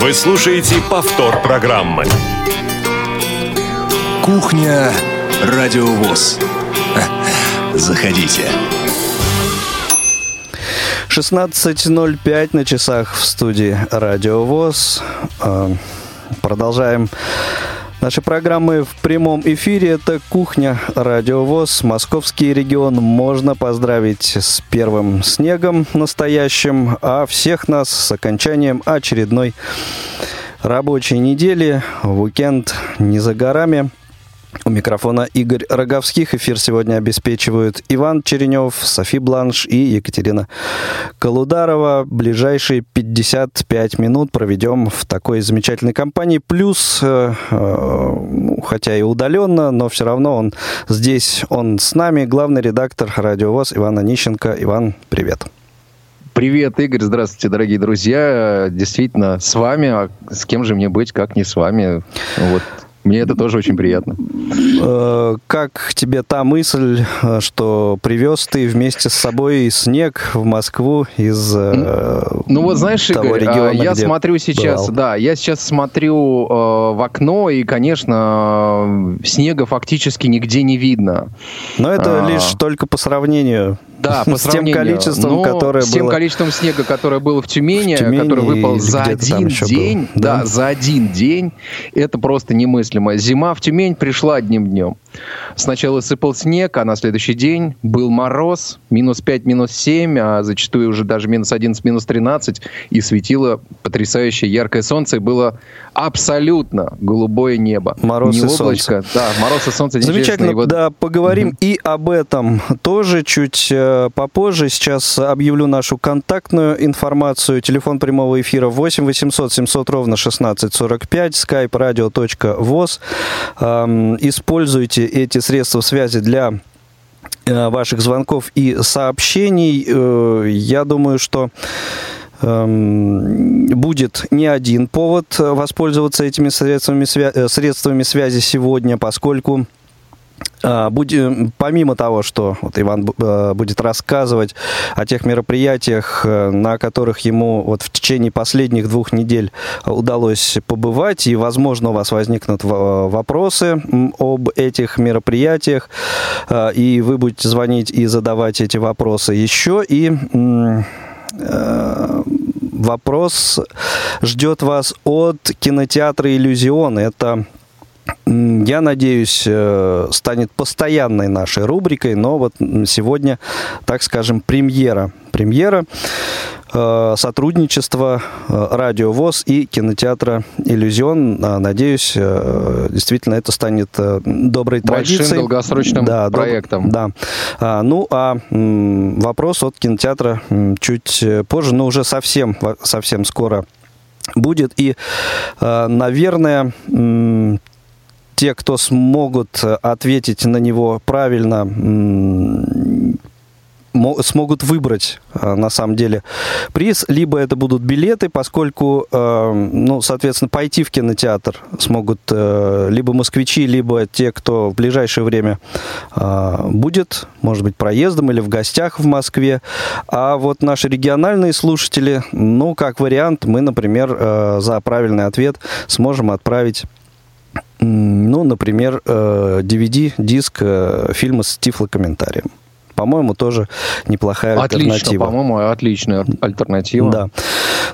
Вы слушаете повтор программы. Кухня Радиовоз. Заходите. 16.05 на часах в студии Радио ВОЗ. А, продолжаем Наши программы в прямом эфире – это «Кухня Радио ВОЗ». Московский регион можно поздравить с первым снегом настоящим, а всех нас с окончанием очередной рабочей недели. Уикенд не за горами. У микрофона Игорь Роговских. Эфир сегодня обеспечивают Иван Черенев, Софи Бланш и Екатерина Колударова. Ближайшие 55 минут проведем в такой замечательной компании. Плюс, э, э, хотя и удаленно, но все равно он здесь, он с нами, главный редактор Радио ВОС Иван Онищенко. Иван, привет. Привет, Игорь, здравствуйте, дорогие друзья. Действительно, с вами, а с кем же мне быть, как не с вами? Вот мне это тоже очень приятно. Э, как тебе та мысль, э, что привез ты вместе с собой снег в Москву из э, Ну вот знаешь, того Игорь, региона, я смотрю сейчас, бывал. да, я сейчас смотрю в окно, и, конечно, снега фактически нигде не видно. Но это а... лишь только по сравнению да, по с тем количеством, Но которое с тем было... количеством снега, которое было в Тюмени, в Тюмени который выпал за один день, да, да, за один день, это просто немыслимо. Зима в Тюмень пришла одним днем. Сначала сыпал снег, а на следующий день был мороз, минус 5, минус 7, а зачастую уже даже минус 11, минус 13, и светило потрясающее яркое солнце, и было абсолютно голубое небо. Мороз Не и облачко, солнце. Да, мороз и солнце. Замечательно, вот... да, поговорим угу. и об этом тоже чуть э, попозже. Сейчас объявлю нашу контактную информацию. Телефон прямого эфира 8 800 700 ровно 1645, skype radio.voz. Эм, используйте используйте эти средства связи для э, ваших звонков и сообщений. Э, я думаю, что эм, будет не один повод воспользоваться этими средствами, э, средствами связи сегодня, поскольку будем, помимо того, что вот Иван э, будет рассказывать о тех мероприятиях, э, на которых ему вот в течение последних двух недель удалось побывать, и, возможно, у вас возникнут вопросы об этих мероприятиях, э, и вы будете звонить и задавать эти вопросы еще, и вопрос ждет вас от кинотеатра «Иллюзион». Это я надеюсь, э, станет постоянной нашей рубрикой, но вот сегодня, так скажем, премьера. Премьера э, сотрудничества э, Радио ВОЗ и кинотеатра «Иллюзион». Надеюсь, действительно это станет доброй Большим традицией. Большим долгосрочным да, проектом. Да. А, ну, а вопрос от кинотеатра чуть позже, но уже совсем, совсем скоро будет. И, наверное, те, кто смогут э, ответить на него правильно, смогут выбрать э, на самом деле приз, либо это будут билеты, поскольку, э, ну, соответственно, пойти в кинотеатр смогут либо москвичи, либо те, кто в ближайшее время будет, может быть, проездом или в гостях в Москве. А вот наши региональные слушатели, ну, как вариант, мы, например, за правильный ответ сможем отправить ну, например, DVD-диск э, э, фильма с тифлокомментарием. По-моему, тоже неплохая Отлично, альтернатива. по-моему, отличная альтернатива. Да.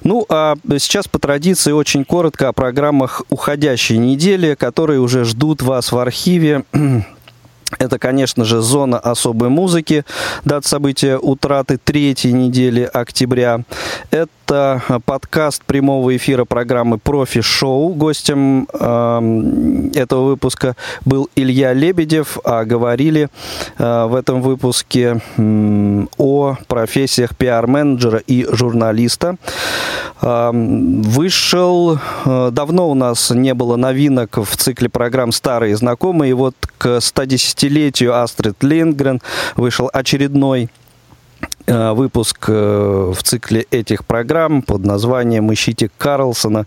Ну, а сейчас по традиции очень коротко о программах уходящей недели, которые уже ждут вас в архиве. Это, конечно же, зона особой музыки, дата события утраты третьей недели октября. Это это подкаст прямого эфира программы «Профи-шоу». Гостем э, этого выпуска был Илья Лебедев, а говорили э, в этом выпуске э, о профессиях пиар-менеджера и журналиста. Э, вышел... Э, давно у нас не было новинок в цикле программ «Старые знакомые». И вот к 110-летию Астрид Линдгрен вышел очередной Э, выпуск э, в цикле этих программ под названием «Ищите Карлсона».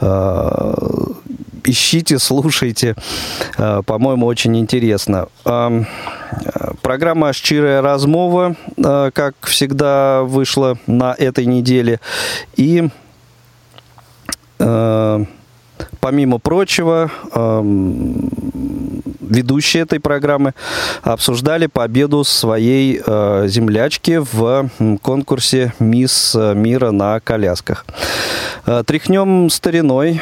Э, ищите, слушайте. По-моему, очень интересно. Программа «Щирая размова», как всегда, вышла на этой неделе. И помимо прочего, ведущие этой программы обсуждали победу своей землячки в конкурсе «Мисс мира на колясках». Тряхнем стариной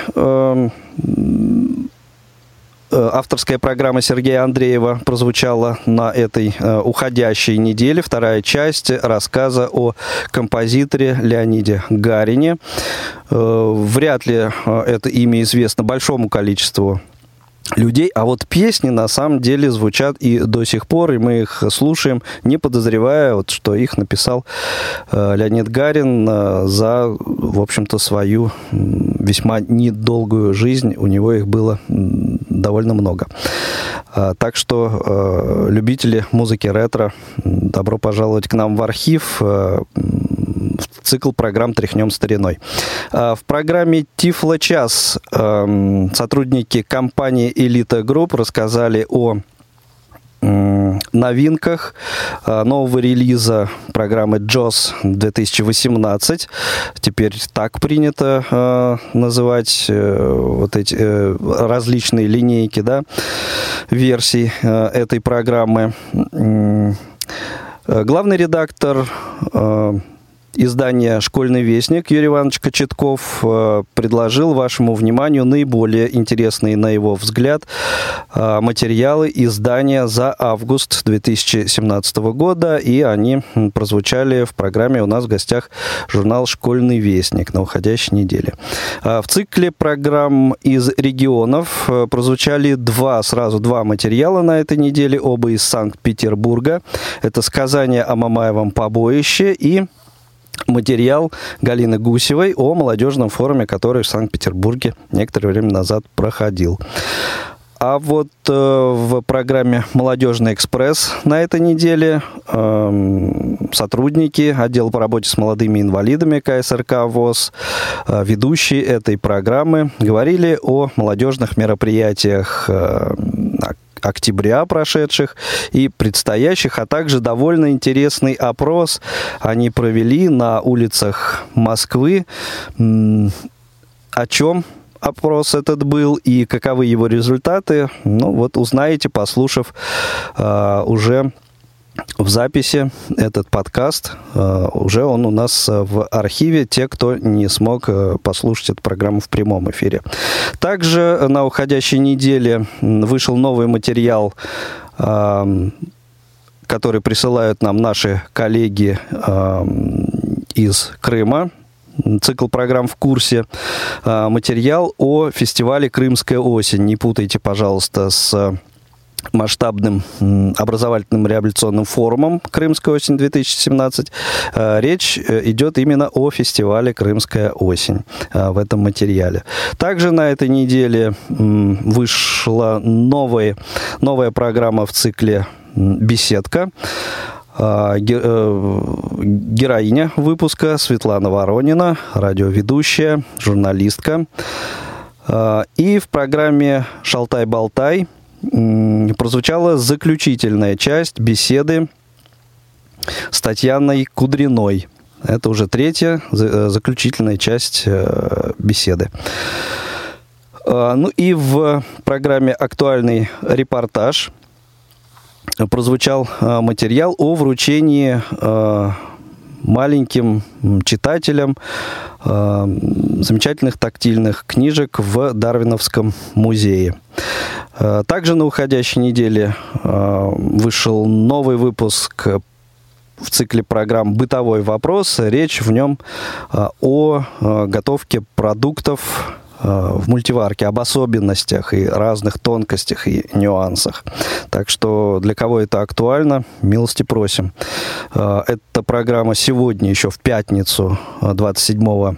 Э, авторская программа Сергея Андреева прозвучала на этой э, уходящей неделе. Вторая часть рассказа о композиторе Леониде Гарине. Э, вряд ли это имя известно большому количеству людей, а вот песни на самом деле звучат и до сих пор, и мы их слушаем, не подозревая, вот, что их написал э, Леонид Гарин э, за, в общем-то, свою весьма недолгую жизнь. У него их было довольно много. Э, так что э, любители музыки ретро, добро пожаловать к нам в архив. Э, цикл программ «Тряхнем стариной». А, в программе «Тифло час» эм, сотрудники компании «Элита Групп» рассказали о новинках а, нового релиза программы JAWS 2018. Теперь так принято э, называть э, вот эти э, различные линейки да, версий э, этой программы. Главный редактор издание «Школьный вестник» Юрий Иванович Кочетков э, предложил вашему вниманию наиболее интересные, на его взгляд, э, материалы издания за август 2017 года, и они прозвучали в программе у нас в гостях журнал «Школьный вестник» на уходящей неделе. Э, в цикле программ из регионов прозвучали два, сразу два материала на этой неделе, оба из Санкт-Петербурга. Это «Сказание о Мамаевом побоище» и материал Галины Гусевой о молодежном форуме, который в Санкт-Петербурге некоторое время назад проходил. А вот э, в программе «Молодежный экспресс» на этой неделе э, сотрудники отдела по работе с молодыми инвалидами КСРК ВОЗ, э, ведущие этой программы, говорили о молодежных мероприятиях э, октября прошедших и предстоящих, а также довольно интересный опрос они провели на улицах Москвы. О чем опрос этот был и каковы его результаты, ну вот узнаете, послушав э, уже в записи этот подкаст. Э, уже он у нас э, в архиве, те, кто не смог э, послушать эту программу в прямом эфире. Также на уходящей неделе вышел новый материал который присылают нам наши коллеги из Крыма. Цикл программ в курсе. Материал о фестивале «Крымская осень». Не путайте, пожалуйста, с масштабным образовательным реабилитационным форумом «Крымская осень-2017». Э, речь э, идет именно о фестивале «Крымская осень» э, в этом материале. Также на этой неделе вышла новая, новая программа в цикле «Беседка». Героиня выпуска Светлана Воронина, радиоведущая, журналистка. И в программе «Шалтай-болтай» прозвучала заключительная часть беседы с Татьяной Кудриной. Это уже третья э, заключительная часть э, беседы. А, ну и в программе «Актуальный репортаж» прозвучал э, материал о вручении маленьким читателям замечательных тактильных книжек в Дарвиновском музее. Э, также на уходящей неделе э, вышел новый выпуск в цикле программ «Бытовой вопрос». Речь в нем э, о готовке продуктов в мультиварке, об особенностях и разных тонкостях и нюансах. Так что для кого это актуально, милости просим. Эта программа сегодня, еще в пятницу, 27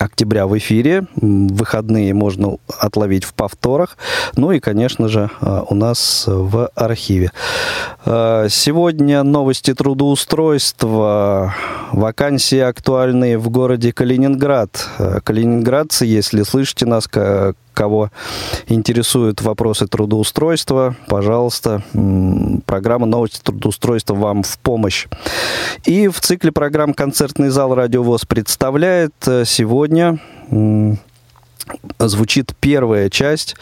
октября в эфире. Выходные можно отловить в повторах. Ну и, конечно же, э, у нас в архиве. Э, сегодня новости трудоустройства. Вакансии актуальные в городе Калининград. Э, калининградцы, если слышите нас, кого интересуют вопросы трудоустройства, пожалуйста, программа «Новости трудоустройства» вам в помощь. И в цикле программ «Концертный зал Радиовоз» представляет э, сегодня звучит первая часть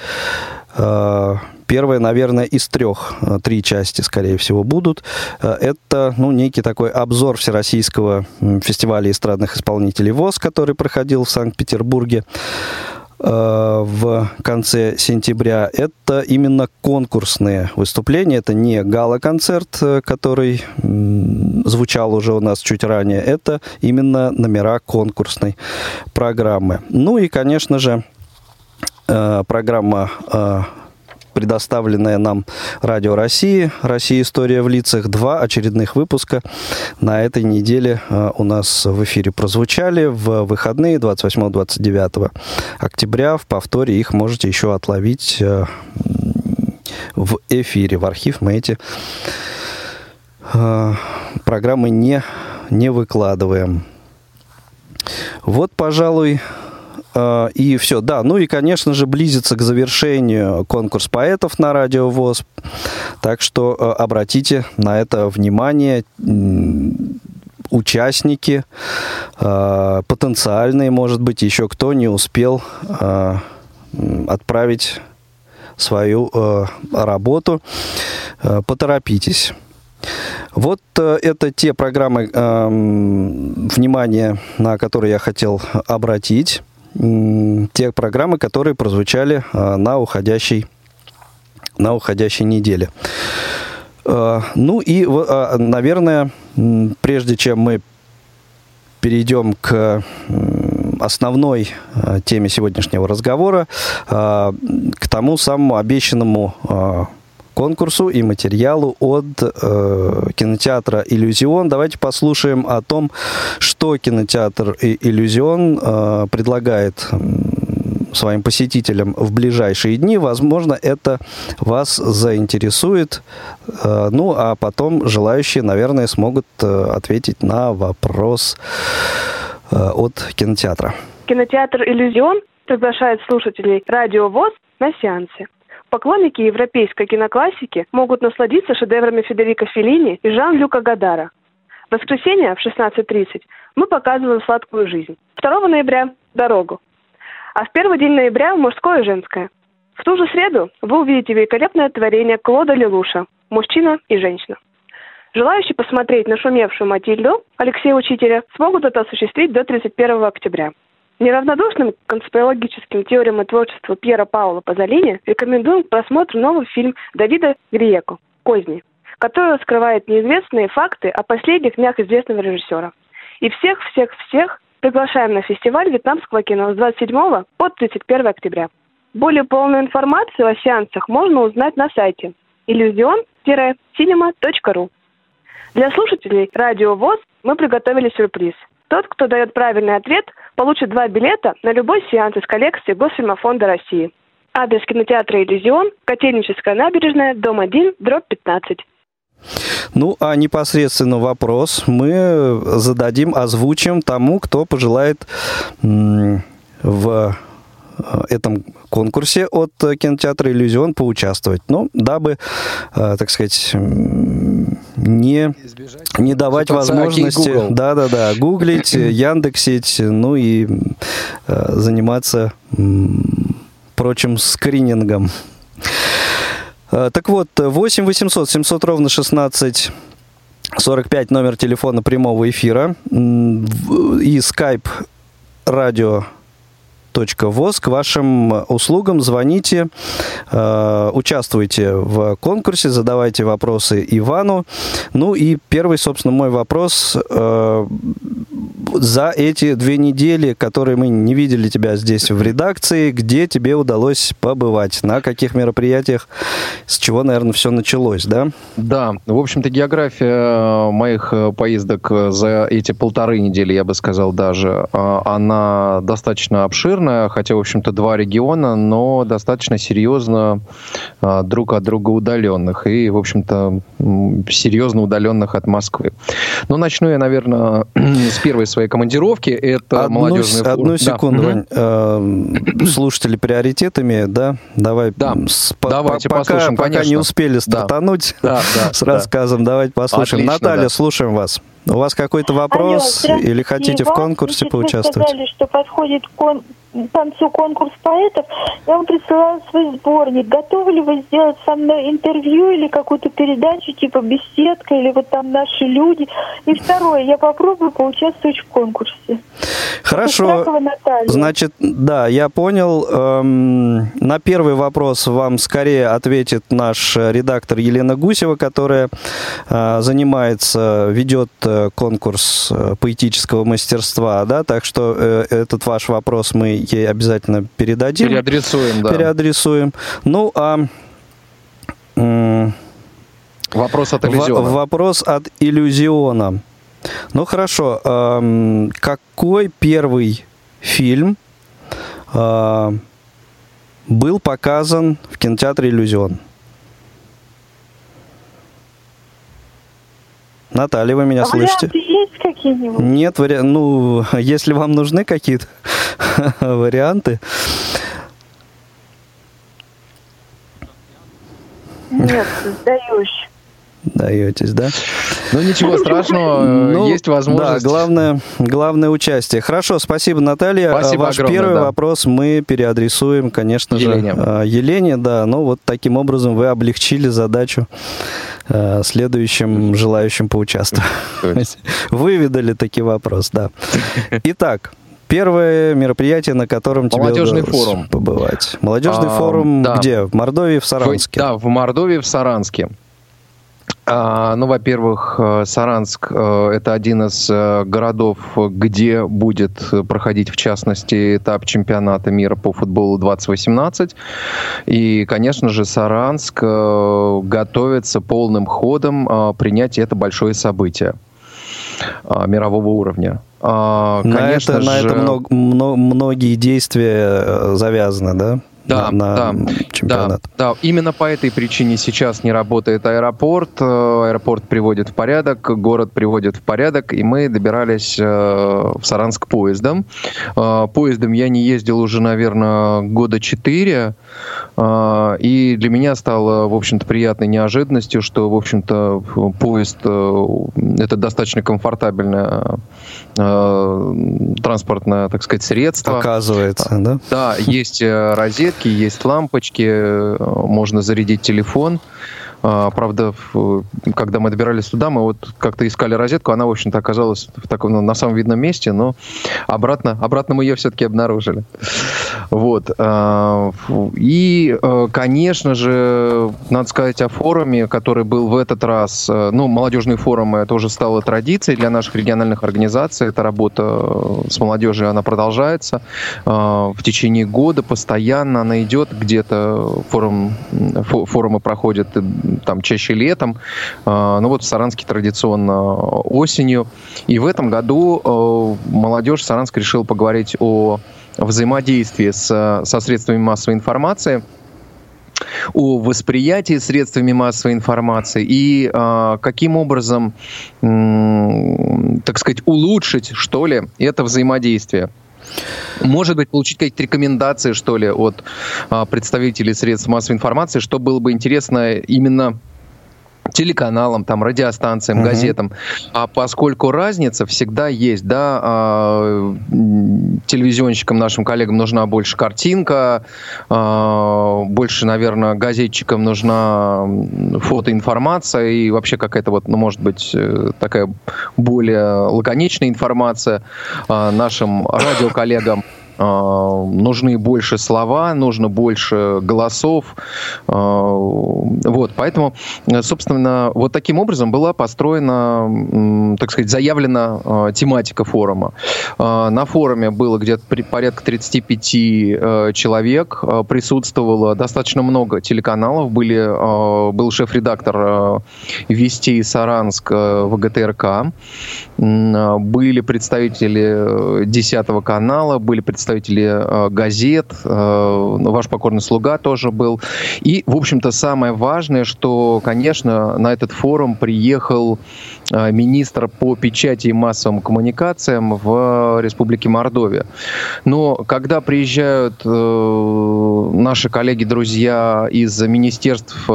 Первая, наверное, из трех, три части, скорее всего, будут. Это, ну, некий такой обзор Всероссийского фестиваля эстрадных исполнителей ВОЗ, который проходил в Санкт-Петербурге. Э, в конце сентября, это именно конкурсные выступления. Это не гала-концерт, э, который звучал уже у нас чуть ранее. Это именно номера конкурсной программы. Ну и, конечно же, э, программа предоставленная нам Радио России, Россия История в лицах, два очередных выпуска на этой неделе э, у нас в эфире прозвучали в выходные 28-29 октября. В повторе их можете еще отловить э, в эфире. В архив мы эти э, программы не, не выкладываем. Вот, пожалуй, и все, да. Ну и, конечно же, близится к завершению конкурс поэтов на Радио ВОЗ. Так что а, обратите на это внимание участники, а, потенциальные, может быть, еще кто не успел отправить свою работу, поторопитесь. Вот это те программы, внимание на которые я хотел обратить те программы, которые прозвучали а, на уходящей, на уходящей неделе. А, ну и, а, наверное, прежде чем мы перейдем к основной теме сегодняшнего разговора, к тому самому обещанному конкурсу и материалу от э, кинотеатра «Иллюзион». Давайте послушаем о том, что кинотеатр «Иллюзион» э, предлагает своим посетителям в ближайшие дни. Возможно, это вас заинтересует. Э, ну, а потом желающие, наверное, смогут э, ответить на вопрос э, от кинотеатра. Кинотеатр «Иллюзион» приглашает слушателей радио ВОЗ на сеансы. Поклонники европейской киноклассики могут насладиться шедеврами Федерико Феллини и Жан-Люка Гадара. В воскресенье в 16.30 мы показываем «Сладкую жизнь». 2 ноября – «Дорогу». А в первый день ноября – «Мужское и женское». В ту же среду вы увидите великолепное творение Клода Лелуша «Мужчина и женщина». Желающие посмотреть нашумевшую Матильду Алексея Учителя смогут это осуществить до 31 октября. Неравнодушным к конспирологическим теориям и творчеству Пьера Паула Пазолини рекомендуем к просмотру новый фильм Давида Гриеко «Козни», который раскрывает неизвестные факты о последних днях известного режиссера. И всех-всех-всех приглашаем на фестиваль вьетнамского кино с 27 по 31 октября. Более полную информацию о сеансах можно узнать на сайте illusion-cinema.ru. Для слушателей Радио ВОЗ мы приготовили сюрприз – тот, кто дает правильный ответ, получит два билета на любой сеанс из коллекции Госфильмофонда России. Адрес кинотеатра «Иллюзион», Котельническая набережная, дом 1, дробь 15. Ну, а непосредственно вопрос мы зададим, озвучим тому, кто пожелает в этом конкурсе от кинотеатра «Иллюзион» поучаствовать. Ну, дабы, э, так сказать, не, не давать возможности... Да-да-да, гуглить, яндексить, ну и э, заниматься прочим скринингом. Так вот, 8 800 700 ровно 16 45 номер телефона прямого эфира и skype радио voz к вашим услугам. Звоните, э, участвуйте в конкурсе, задавайте вопросы Ивану. Ну и первый, собственно, мой вопрос. Э, за эти две недели, которые мы не видели тебя здесь в редакции, где тебе удалось побывать? На каких мероприятиях? С чего, наверное, все началось, да? Да, в общем-то, география моих поездок за эти полторы недели, я бы сказал даже, э, она достаточно обширна обширная, хотя, в общем-то, два региона, но достаточно серьезно друг от друга удаленных и, в общем-то, серьезно удаленных от Москвы. Ну, начну я, наверное, с первой своей командировки. Это одну, молодежный форум. Одну секунду, да. Вань. Э, слушатели приоритетами, да? Давай. Да. С, Давайте пока, послушаем, Пока не успели стартануть да. Да, с рассказом, да. давайте послушаем. Отлично, Наталья, да. слушаем вас. У вас какой-то вопрос Алло, или хотите в конкурсе поучаствовать? сказали, что подходит кон концу конкурс поэтов, я вам присылала свой сборник. Готовы ли вы сделать со мной интервью или какую-то передачу типа «Беседка» или вот там «Наши люди»? И второе, я попробую поучаствовать в конкурсе. Хорошо. Значит, да, я понял. Эм, на первый вопрос вам скорее ответит наш редактор Елена Гусева, которая э, занимается, ведет э, конкурс э, поэтического мастерства, да, так что этот ваш вопрос мы ей обязательно передадим. Переадресуем, да. Переадресуем. Ну, а... Вопрос от иллюзиона. Вопрос от иллюзиона. Ну хорошо, эм, какой первый фильм э, был показан в кинотеатре «Иллюзион»? Наталья, вы меня а слышите? есть какие-нибудь? Нет, вари... ну, если вам нужны какие-то варианты. Нет, сдаюсь. Даетесь, да? Ну, ничего страшного, ну, есть возможность. Да, главное, главное участие. Хорошо, спасибо, Наталья. Спасибо Ваш огромное, первый да. вопрос мы переадресуем, конечно Елене. же, а, Елене, да. Ну, вот таким образом вы облегчили задачу а, следующим желающим поучаствовать. Выведали таки вопрос, да. Итак, Первое мероприятие, на котором тебе Молодежный форум. побывать. Молодежный а, форум да. где? В Мордовии, в Саранске? В, да, в Мордовии, в Саранске. А, ну, во-первых, э, Саранск э, – это один из э, городов, где будет проходить, в частности, этап чемпионата мира по футболу 2018. И, конечно же, Саранск готовится полным ходом принять это большое событие мирового уровня. На Конечно это, же... на это много, многие действия завязаны, да? Да, на, да, чемпионат. Да, да, именно по этой причине сейчас не работает аэропорт. Э, аэропорт приводит в порядок, город приводит в порядок, и мы добирались э, в Саранск поездом. Э, поездом я не ездил уже, наверное, года четыре, и для меня стало, в общем-то, приятной неожиданностью, что, в общем-то, поезд это достаточно комфортабельное транспортное, так сказать, средство. Оказывается, да? Да, есть розетки, есть лампочки, э, можно зарядить телефон. А, правда, когда мы добирались туда, мы вот как-то искали розетку, она, в общем-то, оказалась в таком, ну, на самом видном месте, но обратно, обратно мы ее все-таки обнаружили. Вот. А, и, э, конечно же, надо сказать о форуме, который был в этот раз. Ну, молодежный форум это уже стало традицией для наших региональных организаций. Эта работа с молодежью, она продолжается а, в течение года, постоянно она идет где-то. Форум, форумы проходят там чаще летом. Ну вот в Саранске традиционно осенью. И в этом году молодежь Саранска решила поговорить о взаимодействии с, со средствами массовой информации о восприятии средствами массовой информации и э, каким образом, э, так сказать, улучшить, что ли, это взаимодействие. Может быть, получить какие-то рекомендации, что ли, от э, представителей средств массовой информации, что было бы интересно именно телеканалам, там, радиостанциям, uh-huh. газетам. А поскольку разница всегда есть, да, а, телевизионщикам, нашим коллегам нужна больше картинка, а, больше, наверное, газетчикам нужна фотоинформация и вообще какая-то вот, ну, может быть, э, такая более лаконичная информация а, нашим радиоколлегам нужны больше слова, нужно больше голосов. А, вот, поэтому, собственно, вот таким образом была построена, так сказать, заявлена а, тематика форума. На форуме было где-то порядка 35 человек, присутствовало достаточно много телеканалов, были, был шеф-редактор Вести Саранск ВГТРК, были представители 10 канала, были представители представители э, газет, э, ваш покорный слуга тоже был. И, в общем-то, самое важное, что, конечно, на этот форум приехал э, министр по печати и массовым коммуникациям в Республике Мордовия. Но когда приезжают наши коллеги-друзья из министерств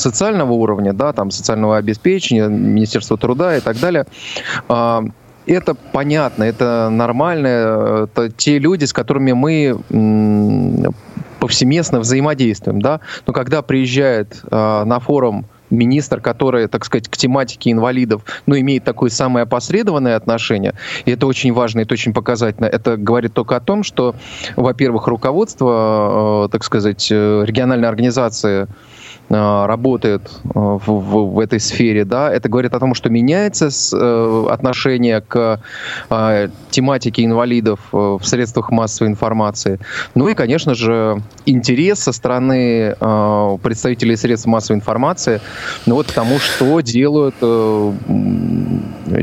социального уровня, да, там социального обеспечения, Министерства труда и так далее, это понятно, это нормально. Это те люди, с которыми мы повсеместно взаимодействуем, да. Но когда приезжает э, на форум министр, который, так сказать, к тематике инвалидов, ну, имеет такое самое опосредованное отношение, и это очень важно, это очень показательно. Это говорит только о том, что, во-первых, руководство, э, так сказать, э, региональной организации Э, работает э, в, в, в этой сфере, да, это говорит о том, что меняется с, э, отношение к э, тематике инвалидов э, в средствах массовой информации. Ну и, конечно же, интерес со стороны э, представителей средств массовой информации, ну вот к тому, что делают, э,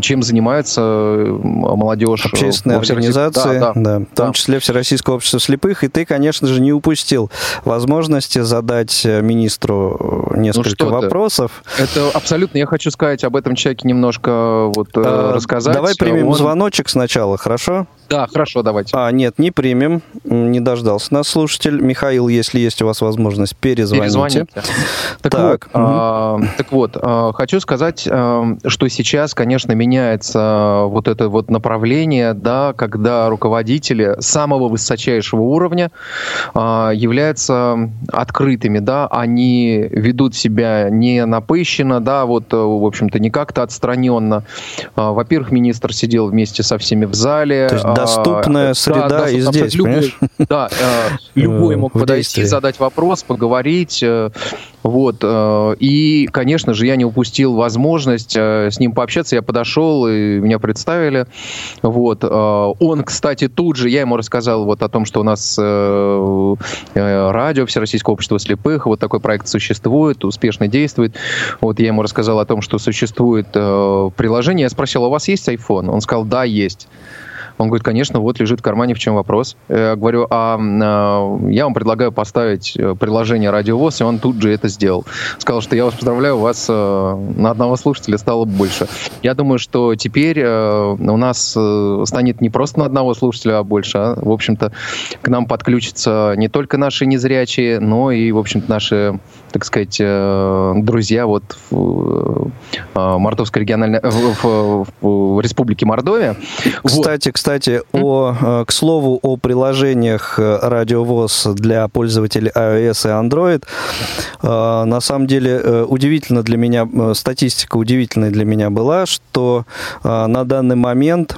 чем занимается молодежь. Общественные организации, да, да, да, в том да. числе Всероссийское общество слепых, и ты, конечно же, не упустил возможности задать министру несколько ну, вопросов. Ты. Это абсолютно, я хочу сказать об этом человеке немножко вот э, а, рассказать. Давай примем Он... звоночек сначала, хорошо? Да, хорошо, давайте. А, нет, не примем, не дождался нас слушатель. Михаил, если есть у вас возможность, перезвоните. Перезвоните. Так, так. Вот, угу. а, так вот, а, хочу сказать, а, что сейчас, конечно, меняется вот это вот направление, да, когда руководители самого высочайшего уровня а, являются открытыми, да, они ведут себя не напыщенно, да, вот, в общем-то, не как-то отстраненно. Во-первых, министр сидел вместе со всеми в зале. То есть доступная а, среда да, и здесь, любой, Да, э, любой мог подойти, задать вопрос, поговорить. Э, вот. Э, и, конечно же, я не упустил возможность с ним пообщаться. Я подошел, и меня представили. Вот. Он, кстати, тут же, я ему рассказал вот о том, что у нас радио Всероссийского общества слепых, вот такой проект существует, успешно действует. Вот я ему рассказал о том, что существует приложение. Я спросил, «А у вас есть iPhone? Он сказал, да, есть. Он говорит, конечно, вот лежит в кармане, в чем вопрос. Я говорю, а, а я вам предлагаю поставить э, приложение Радиовоз, и он тут же это сделал. Сказал, что я вас поздравляю, у вас э, на одного слушателя стало больше. Я думаю, что теперь э, у нас станет не просто на одного слушателя, а больше. А, в общем-то, к нам подключатся не только наши незрячие, но и, в общем-то, наши так сказать, друзья вот в Мордовской региональной, в, в, в Республике Мордовия. Кстати, вот. Кстати, о, э, к слову о приложениях э, радиовоз для пользователей iOS и Android. Э, на самом деле удивительно для меня, статистика удивительная для меня была, что на данный момент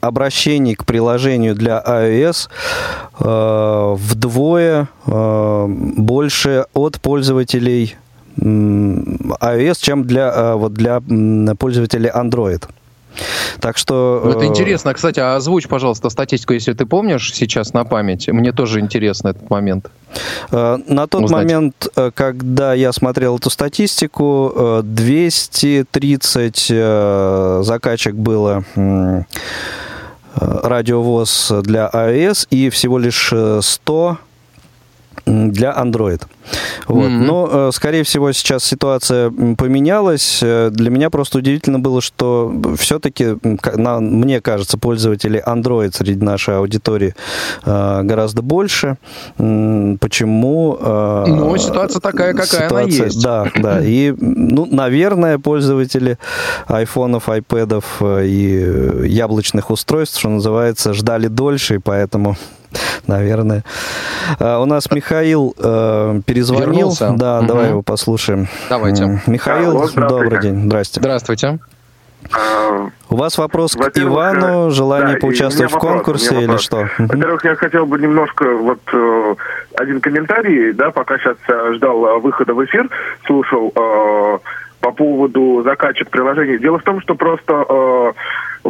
обращений к приложению для iOS э, вдвое э, больше от пользователей iOS, чем для, вот для пользователей Android. Так что... Ну, это э, интересно. Кстати, а озвучь, пожалуйста, статистику, если ты помнишь сейчас на память. Мне тоже интересно этот момент. Э, на тот узнать. момент, э, когда я смотрел эту статистику, 230 закачек было радиовоз для iOS и всего лишь 100 для Android. Вот. Mm-hmm. Но, э, скорее всего, сейчас ситуация поменялась. Э, для меня просто удивительно было, что все-таки, мне кажется, пользователей Android среди нашей аудитории э, гораздо больше. Почему? Ну, ситуация такая, какая ситуация, она есть. Да, да. И, ну, наверное, пользователи айфонов, айпэдов и яблочных устройств, что называется, ждали дольше, и поэтому наверное. У нас Михаил э, перезвонил. Вернулся. Да, угу. давай его послушаем. Давайте. Михаил, да, добрый день. Здрасте. Здравствуйте. У вас вопрос к Ивану, э, желание да, поучаствовать в конкурсе или что? Во-первых, я хотел бы немножко вот э, один комментарий, да, пока сейчас э, ждал выхода в эфир, слушал э, по поводу закачек приложений. Дело в том, что просто э,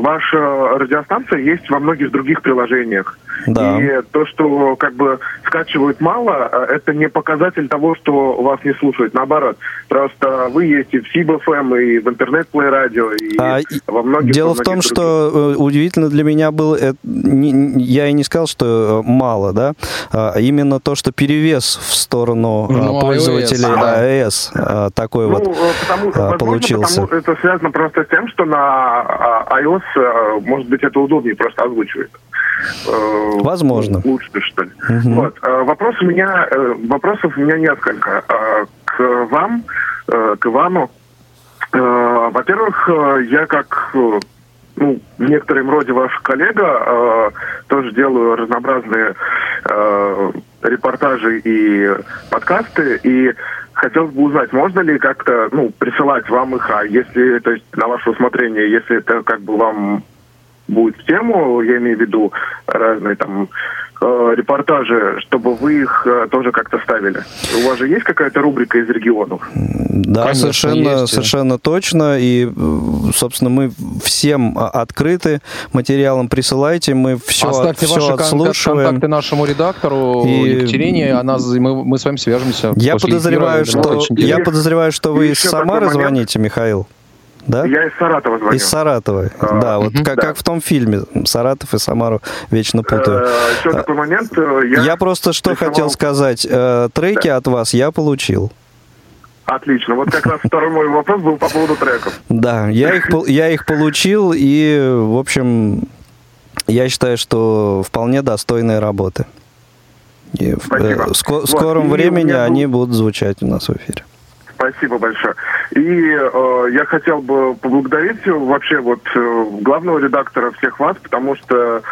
ваша радиостанция есть во многих других приложениях. Да. И то, что как бы скачивают мало, э, это не показатель того, что вас не слушают. Наоборот, просто вы есть и в СИБ-ФМ, и в интернет-плей-радио, и а, во многих Дело во многих в том, других. что э, удивительно для меня было, это, не, я и не сказал, что э, мало, да, а именно то, что перевес в сторону ну, пользователей iOS, да. iOS такой ну, вот потому, возможно, получился. Потому это связано просто с тем, что на а, iOS, может быть, это удобнее просто озвучивает. Э, Возможно. Лучше, что ли. Угу. Вот. Э, вопрос у меня, э, вопросов у меня несколько. К вам, к Ивану, Во-первых, я как ну, в некотором роде ваш коллега, э, тоже делаю разнообразные э, репортажи и подкасты, и хотелось бы узнать, можно ли как-то, ну, присылать вам их, а если, то есть, на ваше усмотрение, если это как бы вам будет в тему, я имею в виду разные там э, репортажи, чтобы вы их э, тоже как-то ставили. У вас же есть какая-то рубрика из регионов? Да, Конечно, совершенно, есть. совершенно точно. И, собственно, мы всем открыты материалом. Присылайте, мы все, Оставьте все ваши отслушиваем. контакты нашему редактору и... Екатерине, она, мы, мы с вами свяжемся. Я подозреваю, эфира, что, я подозреваю, что вы из Самары звоните, Михаил. Да? Я из Саратова звоню. Из Саратова, а, да, вот угу, как, да. как в том фильме «Саратов и Самару» вечно путаю. Э, еще такой момент. Э, я, я просто что присылал... хотел сказать. Э, треки да. от вас я получил. Отлично. Вот как раз второй мой вопрос был по поводу треков. Да, я их, я их получил, и, в общем, я считаю, что вполне достойные работы. И Спасибо. в, в скором вот, времени они будут звучать у нас в эфире. Спасибо большое. И э, я хотел бы поблагодарить вообще вот э, главного редактора всех вас, потому что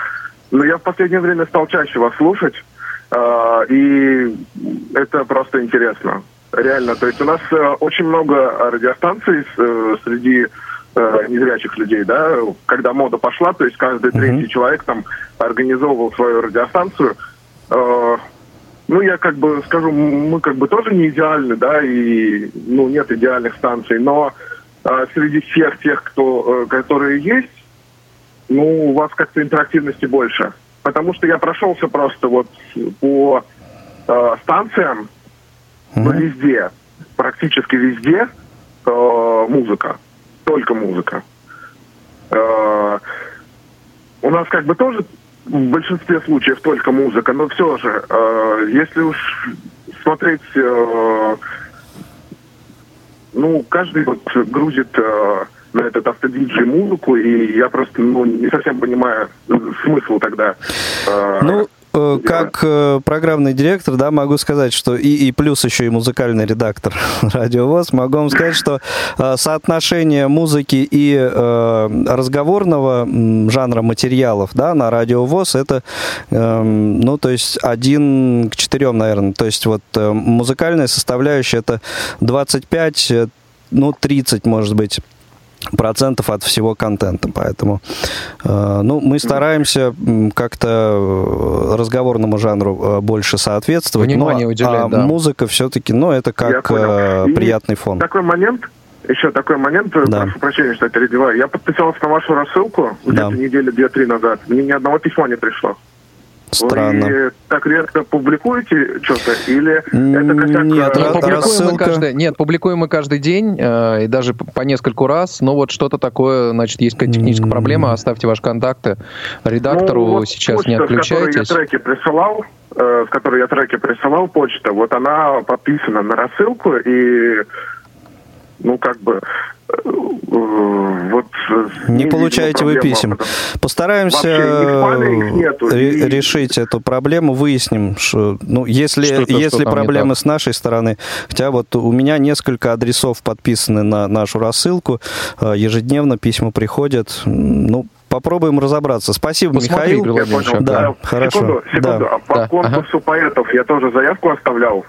ну, я в последнее время стал чаще вас слушать, э, и это просто интересно. Реально. То есть у нас э, очень много радиостанций э, среди э, незрячих людей, да, когда мода пошла, то есть каждый третий mm-hmm. человек там организовывал свою радиостанцию. Э, ну, я как бы скажу, мы как бы тоже не идеальны, да, и, ну, нет идеальных станций, но а, среди всех тех, кто, э, которые есть, ну, у вас как-то интерактивности больше. Потому что я прошелся просто вот по э, станциям, mm-hmm. ну, везде, практически везде э, музыка, только музыка. Э, у нас как бы тоже в большинстве случаев только музыка, но все же, э, если уж смотреть, э, ну, каждый вот грузит э, на этот автодиджей музыку, и я просто ну, не совсем понимаю смысл тогда. Э, ну, Э, как э, программный директор, да, могу сказать, что и, и плюс еще и музыкальный редактор Радиовоз, могу вам сказать, что э, соотношение музыки и э, разговорного жанра материалов, да, на Радиовоз это, э, ну, то есть один к четырем, наверное. То есть вот э, музыкальная составляющая это 25, ну, 30, может быть процентов от всего контента. Поэтому э, ну, мы стараемся как-то разговорному жанру э, больше соответствовать. Внимание но, уделять, а да. музыка все-таки, ну, это как э, приятный фон. Такой момент, еще такой момент, да. прошу прощения, что я перебиваю. Я подписался на вашу рассылку где-то недели две-три назад. Мне ни одного письма не пришло. Странно. Вы так редко публикуете что-то или это хотя Нет, нет публикуем, рассылка... мы каждый, нет, публикуем мы каждый день э, и даже по нескольку раз, но вот что-то такое, значит, есть какая-то техническая проблема, оставьте ваши контакты редактору, ну, вот сейчас почта, не отключайтесь. С которой я треки присылал, э, с которой я треки присылал, почта, вот она подписана на рассылку и ну, как бы, э, вот... Не, не получаете вы писем. Постараемся решить эту проблему, выясним, что, ну, если, что если проблемы с нашей стороны, хотя вот у меня несколько адресов подписаны на нашу рассылку, э, ежедневно письма приходят, ну, Попробуем разобраться. Спасибо, Посмотри, Михаил. Я понял. Да, да. хорошо. Секунду, секунду. Да. А по да. конкурсу ага. поэтов я тоже заявку оставлял.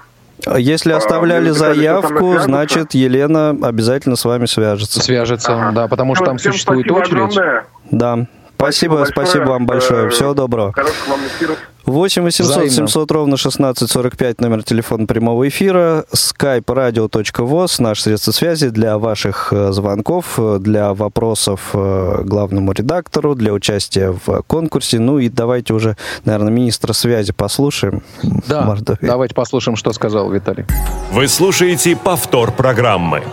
Если а, оставляли заявку, значит, Елена обязательно с вами свяжется. Свяжется, ага. да, потому что там существует очередь. Огромное. Да. Спасибо, спасибо, спасибо вам большое. Э, Всего доброго. Хорошего вам эфира. 8 800 700 ровно 1645 номер телефона прямого эфира, skype radio.voz, наш средство связи для ваших э, звонков, э, для вопросов главному редактору, для участия в конкурсе. Ну и давайте уже, наверное, министра связи послушаем. Да, давайте послушаем, что сказал Виталий. Вы слушаете повтор программы.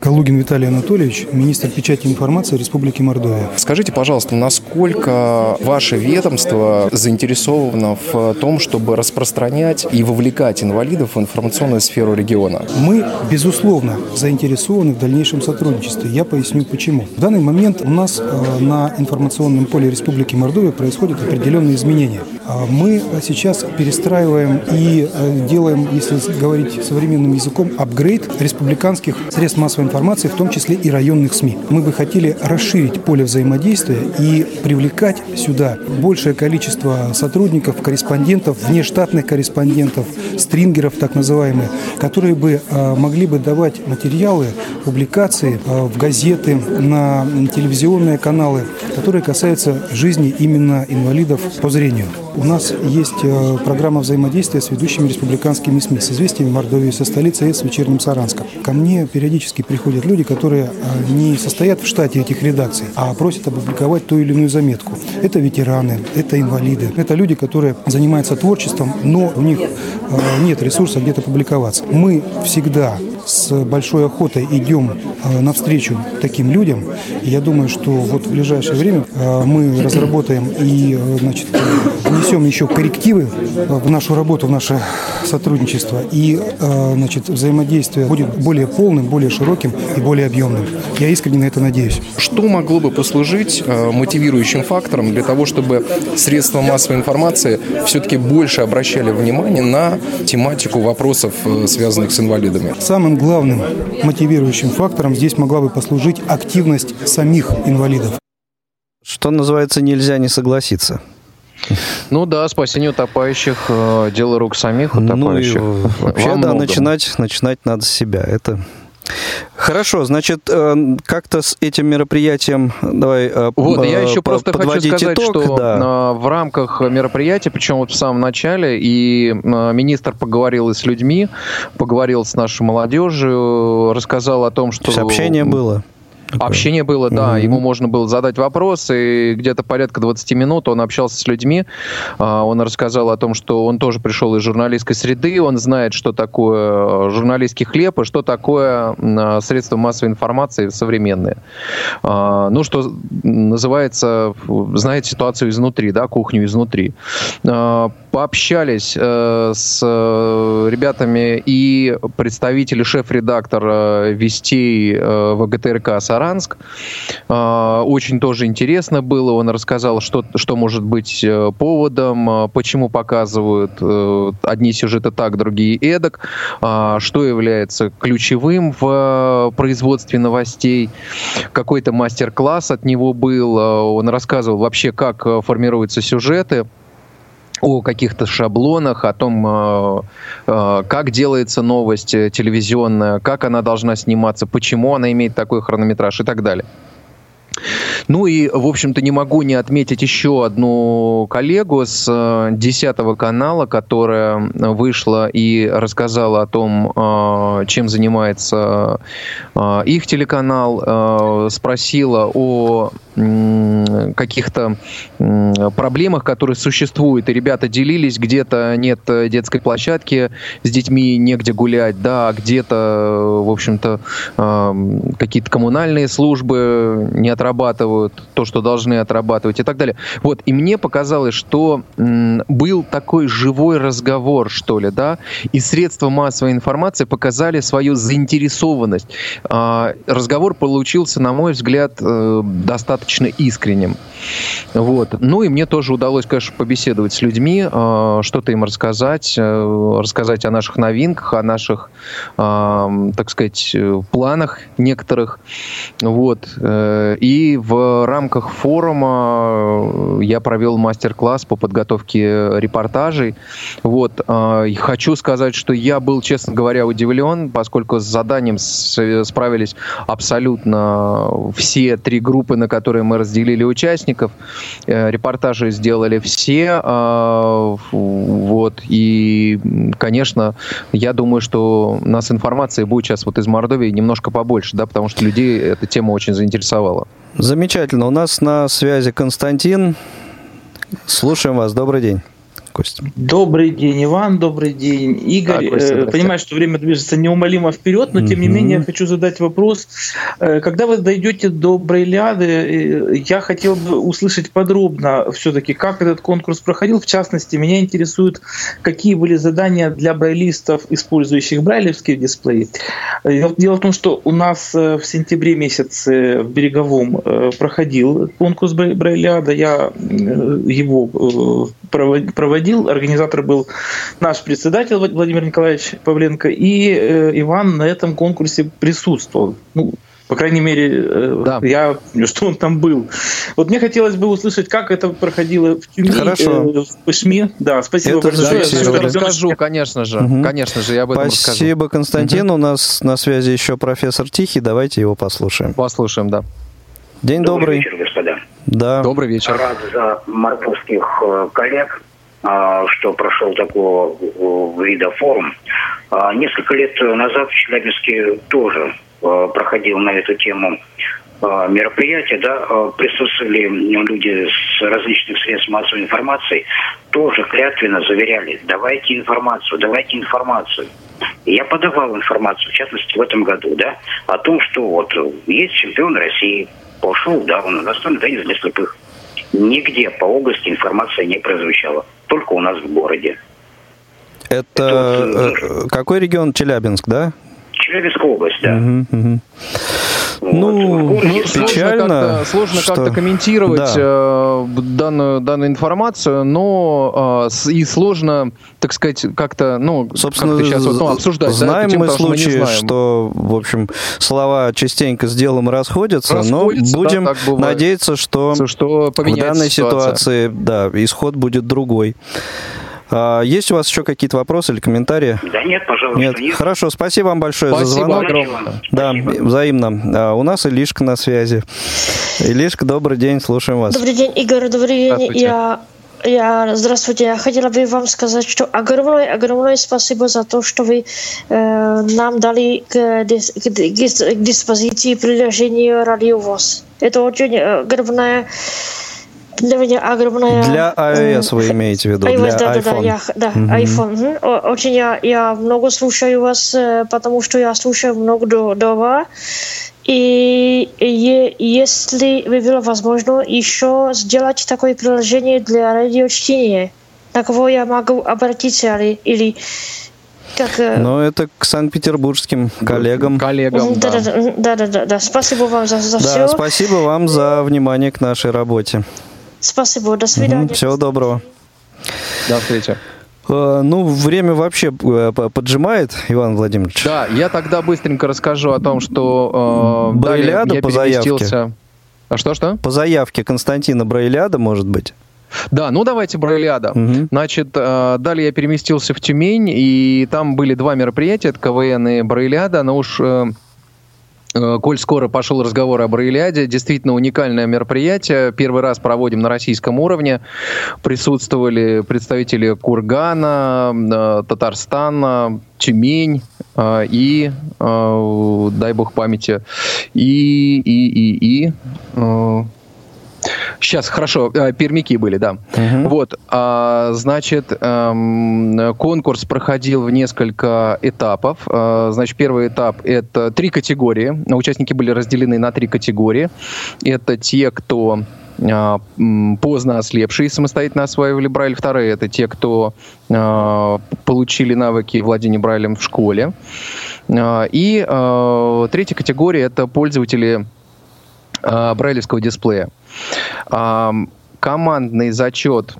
Калугин Виталий Анатольевич, министр печати и информации Республики Мордовия. Скажите, пожалуйста, насколько ваше ведомство заинтересовано в том, чтобы распространять и вовлекать инвалидов в информационную сферу региона? Мы, безусловно, заинтересованы в дальнейшем сотрудничестве. Я поясню почему. В данный момент у нас э, на информационном поле Республики Мордовия происходят определенные изменения. А мы сейчас перестраиваем и э, делаем, если говорить современным языком, апгрейд республиканских средств массовой информации, в том числе и районных СМИ. Мы бы хотели расширить поле взаимодействия и привлекать сюда большее количество сотрудников, корреспондентов, внештатных корреспондентов, стрингеров так называемые, которые бы э, могли бы давать материалы, публикации э, в газеты, на телевизионные каналы, которые касаются жизни именно инвалидов по зрению. У нас есть э, программа взаимодействия с ведущими республиканскими СМИ, с известиями Мордовии, со столицей с вечерним Саранском. Ко мне периодически приходят люди, которые э, не состоят в штате этих редакций, а просят опубликовать ту или иную заметку. Это ветераны, это инвалиды, это люди, которые занимаются творчеством, но у них э, нет ресурсов где-то публиковаться. Мы всегда с большой охотой идем навстречу таким людям. Я думаю, что вот в ближайшее время мы разработаем и значит, внесем еще коррективы в нашу работу, в наше сотрудничество, и э, значит, взаимодействие будет более полным, более широким и более объемным. Я искренне на это надеюсь. Что могло бы послужить э, мотивирующим фактором для того, чтобы средства массовой информации все-таки больше обращали внимание на тематику вопросов, э, связанных с инвалидами? Самым главным мотивирующим фактором здесь могла бы послужить активность самих инвалидов. Что называется, нельзя не согласиться. Ну да, спасение утопающих э, дело рук самих утопающих. Ну, и, вообще, да, начинать, начинать надо с себя. Это Хорошо, значит, э, как-то с этим мероприятием давай э, Вот, я еще просто хочу сказать, итог, что да. в рамках мероприятия, причем вот в самом начале, и министр поговорил и с людьми, поговорил с нашей молодежью, рассказал о том, что... Сообщение было. Такое. Общение было, да. Угу. Ему можно было задать вопросы. И где-то порядка 20 минут он общался с людьми. А, он рассказал о том, что он тоже пришел из журналистской среды. Он знает, что такое журналистский хлеб и что такое а, средства массовой информации современные. А, ну, что называется, знает ситуацию изнутри, да, кухню изнутри. Пообщались э, с э, ребятами и представители, шеф-редактор вестей э, ВГТРК Саратов Саранск. А, очень тоже интересно было. Он рассказал, что, что может быть э, поводом, а, почему показывают э, одни сюжеты так, другие эдак, а, что является ключевым в э, производстве новостей. Какой-то мастер-класс от него был. Он рассказывал вообще, как формируются сюжеты о каких-то шаблонах, о том, э, э, как делается новость телевизионная, как она должна сниматься, почему она имеет такой хронометраж и так далее. Ну и, в общем-то, не могу не отметить еще одну коллегу с 10 э, канала, которая вышла и рассказала о том, э, чем занимается э, их телеканал, спросила о каких-то проблемах, которые существуют, и ребята делились, где-то нет детской площадки с детьми, негде гулять, да, где-то, в общем-то, какие-то коммунальные службы не отрабатывают то, что должны отрабатывать и так далее. Вот, и мне показалось, что был такой живой разговор, что ли, да, и средства массовой информации показали свою заинтересованность. А, разговор получился, на мой взгляд, э, достаточно искренним. Вот. Ну и мне тоже удалось, конечно, побеседовать с людьми, э, что-то им рассказать, э, рассказать о наших новинках, о наших, э, так сказать, планах некоторых. Вот. Э, и в рамках форума э, я провел мастер-класс по подготовке репортажей. Вот. Э, хочу сказать, что я был, честно говоря, удивлен, поскольку с заданием справились абсолютно все три группы, на которые мы разделили участников. Репортажи сделали все. Вот. И, конечно, я думаю, что у нас информации будет сейчас вот из Мордовии немножко побольше, да, потому что людей эта тема очень заинтересовала. Замечательно. У нас на связи Константин. Слушаем вас. Добрый день. Костя. Добрый день, Иван, добрый день, Игорь. Да, Костя, Понимаю, что время движется неумолимо вперед, но тем не менее хочу задать вопрос. Когда вы дойдете до Брейляды, я хотел бы услышать подробно все-таки, как этот конкурс проходил. В частности, меня интересует, какие были задания для брайлистов, использующих брайлевские дисплеи. Дело в том, что у нас в сентябре месяце в Береговом проходил конкурс Брайляда. Я его проводил. Организатор был наш председатель Владимир Николаевич Павленко, и э, Иван на этом конкурсе присутствовал. Ну, по крайней мере, э, да. я что он там был. Вот мне хотелось бы услышать, как это проходило в Тюмени, Хорошо. Э, в Пышме. Да, спасибо это большое. Я расскажу, конечно же. Угу. Конечно же, я об этом Спасибо, расскажу. Константин. Угу. У нас на связи еще профессор Тихий. Давайте его послушаем. Послушаем, да. День добрый. Добрый вечер, господа. Да. Добрый вечер. Рад за мордовских э, коллег, что прошел такого э, вида форум. А, несколько лет назад в Челябинске тоже э, проходил на эту тему мероприятие, да, присутствовали люди с различных средств массовой информации, тоже клятвенно заверяли, давайте информацию, давайте информацию. Я подавал информацию, в частности, в этом году, да, о том, что вот есть чемпион России, пошел, да, он настольный теннис для слепых. Нигде по области информация не прозвучала, только у нас в городе. Это, Это вот, э, какой регион? Челябинск, да? Челябинская область, да. Угу, угу. Вот. Ну, ну, печально. Сложно как-то, сложно как комментировать да. э, данную, данную информацию, но э, и сложно, так сказать, как-то, ну, Собственно, как сейчас вот, ну, обсуждать. Знаем да, тему, мы случаи, что, что, в общем, слова частенько с делом расходятся, расходятся но будем да, надеяться, что, что в данной ситуация. ситуации да, исход будет другой. А, есть у вас еще какие-то вопросы или комментарии? Да нет, пожалуйста. Нет. нет. Хорошо, спасибо вам большое спасибо за звонок. Огромное. Да, спасибо. взаимно. А, у нас Илишка на связи. Илишка, добрый день, слушаем вас. Добрый день, Игорь, добрый день. Я я, здравствуйте, я хотела бы вам сказать, что огромное, огромное спасибо за то, что вы э, нам дали к, к, к, к диспозиции приложение Радиовоз. Это очень огромное для меня огромная... Для iOS вы имеете в виду, iOS, для да, iPhone. Да, да, я, да угу. iPhone. Угу. Очень я, я много слушаю вас, э, потому что я слушаю много дома. И если бы было возможно еще сделать такое приложение для радиочтения, на кого я могу обратиться или, или как... Э, ну, это к санкт-петербургским коллегам. Коллегам, да. Да, да, да, да, да, да. Спасибо вам за, за да, все. Спасибо вам за внимание к нашей работе. Спасибо, до свидания. Угу, всего доброго. До встречи. Э, ну, время вообще э, поджимает, Иван Владимирович. Да, я тогда быстренько расскажу о том, что э, Брайляда по заявке. А что-что? По заявке Константина Брайляда, может быть? Да, ну давайте Брайляда. Угу. Значит, э, далее я переместился в Тюмень, и там были два мероприятия, это КВН и Брайляда, но уж Э, коль скоро пошел разговор об Раиляде, действительно уникальное мероприятие. Первый раз проводим на российском уровне. Присутствовали представители Кургана, э, Татарстана, Тюмень э, и, дай бог памяти, и, и, и, и Сейчас, хорошо, э, пермяки были, да. Угу. Вот, а, значит, эм, конкурс проходил в несколько этапов. А, значит, первый этап — это три категории. Участники были разделены на три категории. Это те, кто а, поздно ослепшие самостоятельно осваивали Брайль. Вторые — это те, кто а, получили навыки владения Брайлем в школе. А, и а, третья категория — это пользователи брайлевского дисплея. Командный зачет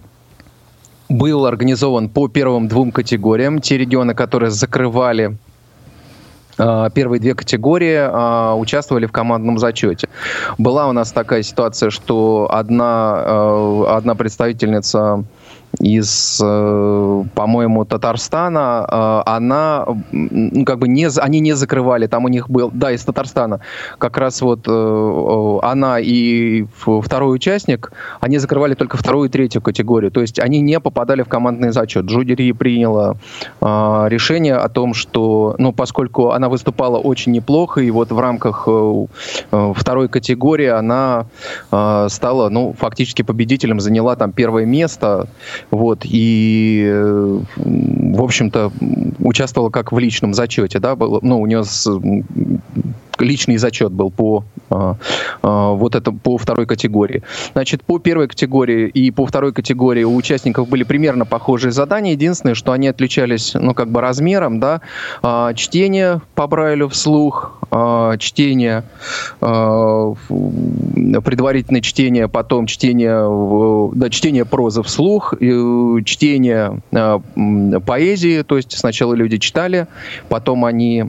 был организован по первым двум категориям. Те регионы, которые закрывали а, первые две категории а, участвовали в командном зачете. Была у нас такая ситуация, что одна, одна представительница из, э, по-моему, Татарстана, э, она, ну, как бы не, они не закрывали, там у них был, да, из Татарстана, как раз вот э, она и второй участник, они закрывали только вторую и третью категорию, то есть они не попадали в командный зачет. Жюри приняла решение о том, что, ну, поскольку она выступала очень неплохо, и вот в рамках второй категории она стала, ну, фактически победителем, заняла там первое место, Вот, и, в общем-то, участвовала как в личном зачете, да, было, ну, у нее с, личный зачет был по а, а, вот это по второй категории. Значит, по первой категории и по второй категории у участников были примерно похожие задания. Единственное, что они отличались, ну, как бы размером, да, а, чтение по Брайлю вслух, чтение, предварительное чтение, потом чтение, да, чтение прозы вслух, чтение поэзии, то есть сначала люди читали, потом они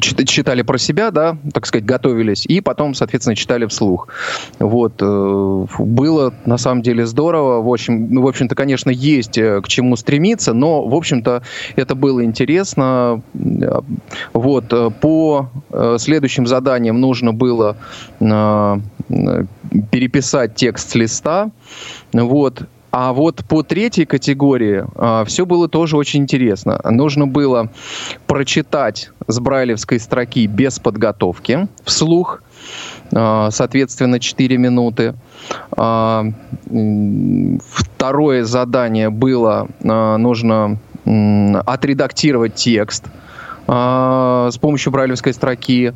читали про себя, да, так сказать, готовились, и потом, соответственно, читали вслух. Вот. Э, было, на самом деле, здорово. В общем, ну, в общем-то, конечно, есть э, к чему стремиться, но, в общем-то, это было интересно. Вот. Э, по следующим заданиям нужно было переписать текст листа. Вот. А вот по третьей категории а, все было тоже очень интересно. Нужно было прочитать с брайлевской строки без подготовки вслух, а, соответственно, 4 минуты. А, второе задание было, а, нужно отредактировать текст а, с помощью брайлевской строки